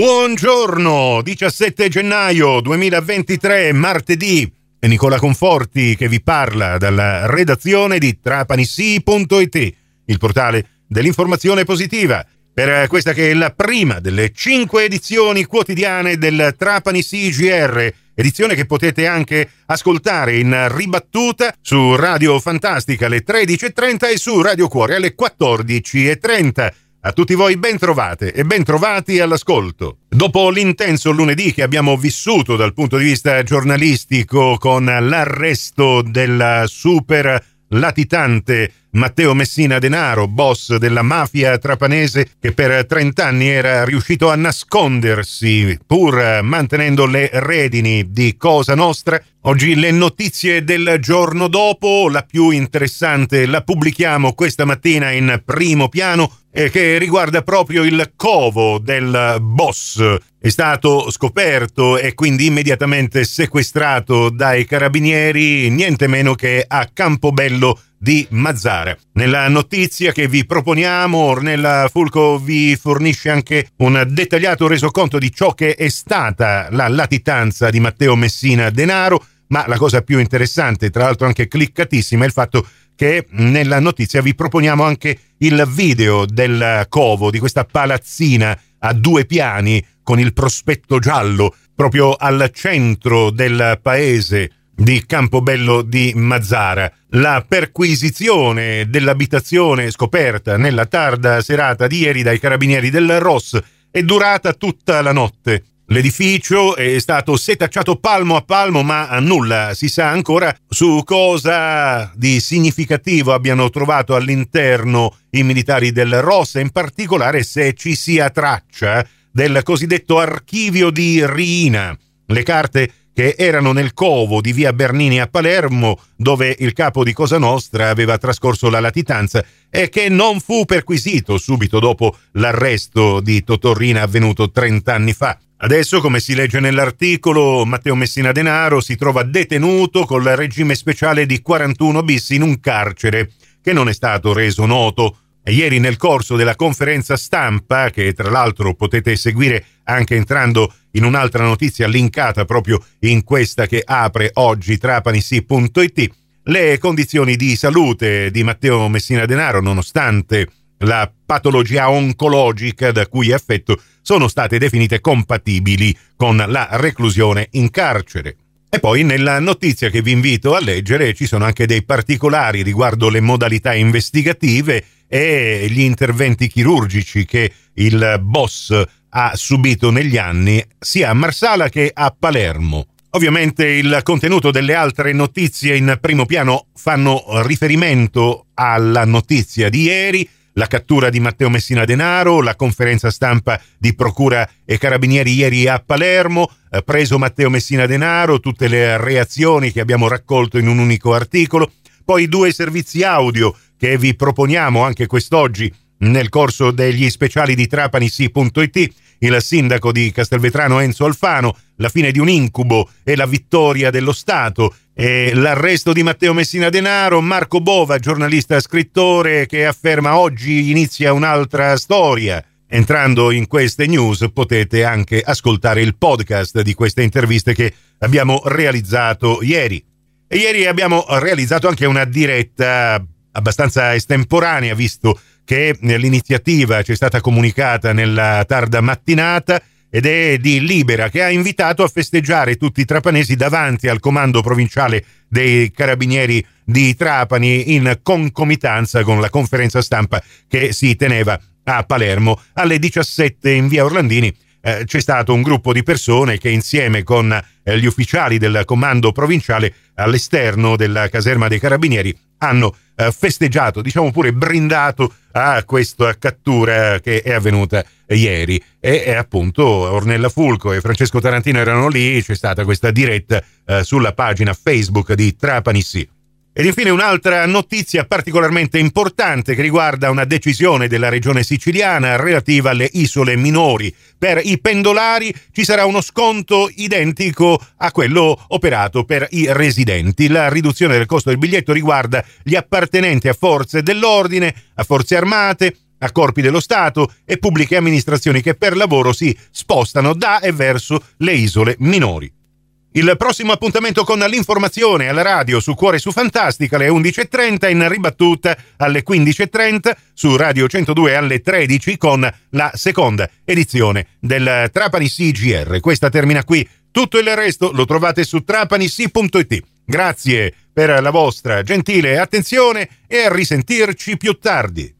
Buongiorno, 17 gennaio 2023, martedì. È Nicola Conforti che vi parla dalla redazione di trapanissi.it, il portale dell'informazione positiva. Per questa che è la prima delle cinque edizioni quotidiane del Trapani CGR, edizione che potete anche ascoltare in ribattuta su Radio Fantastica alle 13.30 e su Radio Cuore alle 14.30. A tutti voi ben trovate e ben trovati all'ascolto. Dopo l'intenso lunedì che abbiamo vissuto dal punto di vista giornalistico con l'arresto del super latitante Matteo Messina Denaro, boss della mafia trapanese che per 30 anni era riuscito a nascondersi pur mantenendo le redini di Cosa Nostra. Oggi le notizie del giorno dopo, la più interessante la pubblichiamo questa mattina in primo piano e che riguarda proprio il covo del boss. È stato scoperto e quindi immediatamente sequestrato dai carabinieri niente meno che a Campobello di Mazzara. Nella notizia che vi proponiamo, Ornella Fulco vi fornisce anche un dettagliato resoconto di ciò che è stata la latitanza di Matteo Messina Denaro, ma la cosa più interessante, tra l'altro anche cliccatissima, è il fatto che nella notizia vi proponiamo anche il video del covo, di questa palazzina a due piani con il prospetto giallo proprio al centro del paese di Campobello di Mazzara. La perquisizione dell'abitazione scoperta nella tarda serata di ieri dai carabinieri del Ross è durata tutta la notte. L'edificio è stato setacciato palmo a palmo, ma nulla si sa ancora su cosa di significativo abbiano trovato all'interno i militari del Ross, in particolare se ci sia traccia del cosiddetto archivio di Riina. Le carte che erano nel covo di via Bernini a Palermo, dove il capo di Cosa Nostra aveva trascorso la latitanza e che non fu perquisito subito dopo l'arresto di Totorrina avvenuto 30 anni fa. Adesso, come si legge nell'articolo, Matteo Messina Denaro si trova detenuto col regime speciale di 41 bis in un carcere che non è stato reso noto. Ieri nel corso della conferenza stampa, che tra l'altro potete seguire anche entrando in un'altra notizia linkata proprio in questa che apre oggi trapanisi.it, le condizioni di salute di Matteo Messina Denaro, nonostante la patologia oncologica da cui è affetto, sono state definite compatibili con la reclusione in carcere. E poi nella notizia che vi invito a leggere ci sono anche dei particolari riguardo le modalità investigative e gli interventi chirurgici che il boss ha subito negli anni sia a Marsala che a Palermo. Ovviamente il contenuto delle altre notizie in primo piano fanno riferimento alla notizia di ieri, la cattura di Matteo Messina Denaro, la conferenza stampa di Procura e Carabinieri ieri a Palermo, eh, preso Matteo Messina Denaro, tutte le reazioni che abbiamo raccolto in un unico articolo, poi due servizi audio che vi proponiamo anche quest'oggi nel corso degli speciali di trapanisi.it, il sindaco di Castelvetrano Enzo Alfano, la fine di un incubo e la vittoria dello Stato, e l'arresto di Matteo Messina Denaro, Marco Bova, giornalista scrittore che afferma oggi inizia un'altra storia. Entrando in queste news potete anche ascoltare il podcast di queste interviste che abbiamo realizzato ieri. E ieri abbiamo realizzato anche una diretta abbastanza estemporanea, visto che l'iniziativa ci è stata comunicata nella tarda mattinata ed è di Libera che ha invitato a festeggiare tutti i trapanesi davanti al comando provinciale dei carabinieri di Trapani in concomitanza con la conferenza stampa che si teneva a Palermo alle 17 in via Orlandini. Eh, c'è stato un gruppo di persone che insieme con eh, gli ufficiali del comando provinciale all'esterno della caserma dei carabinieri hanno festeggiato, diciamo pure brindato a questa cattura che è avvenuta ieri. E, e, appunto Ornella Fulco e Francesco Tarantino erano lì, c'è stata questa diretta eh, sulla pagina Facebook di Trapani Sì. Ed infine un'altra notizia particolarmente importante che riguarda una decisione della regione siciliana relativa alle isole minori. Per i pendolari ci sarà uno sconto identico a quello operato per i residenti. La riduzione del costo del biglietto riguarda gli appartenenti a forze dell'ordine, a forze armate, a corpi dello Stato e pubbliche amministrazioni che per lavoro si spostano da e verso le isole minori. Il prossimo appuntamento con l'informazione alla radio su Cuore su Fantastica alle 11.30 in ribattuta alle 15.30 su Radio 102 alle 13 con la seconda edizione del Trapani CGR. Questa termina qui, tutto il resto lo trovate su trapanissi.it. Grazie per la vostra gentile attenzione e a risentirci più tardi.